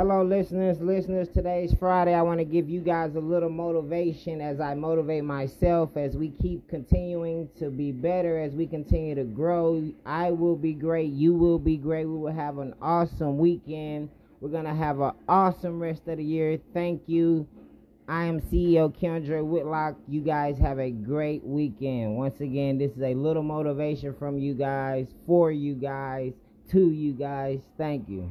Hello, listeners. Listeners, today's Friday. I want to give you guys a little motivation as I motivate myself as we keep continuing to be better, as we continue to grow. I will be great. You will be great. We will have an awesome weekend. We're going to have an awesome rest of the year. Thank you. I am CEO Kendra Whitlock. You guys have a great weekend. Once again, this is a little motivation from you guys, for you guys, to you guys. Thank you.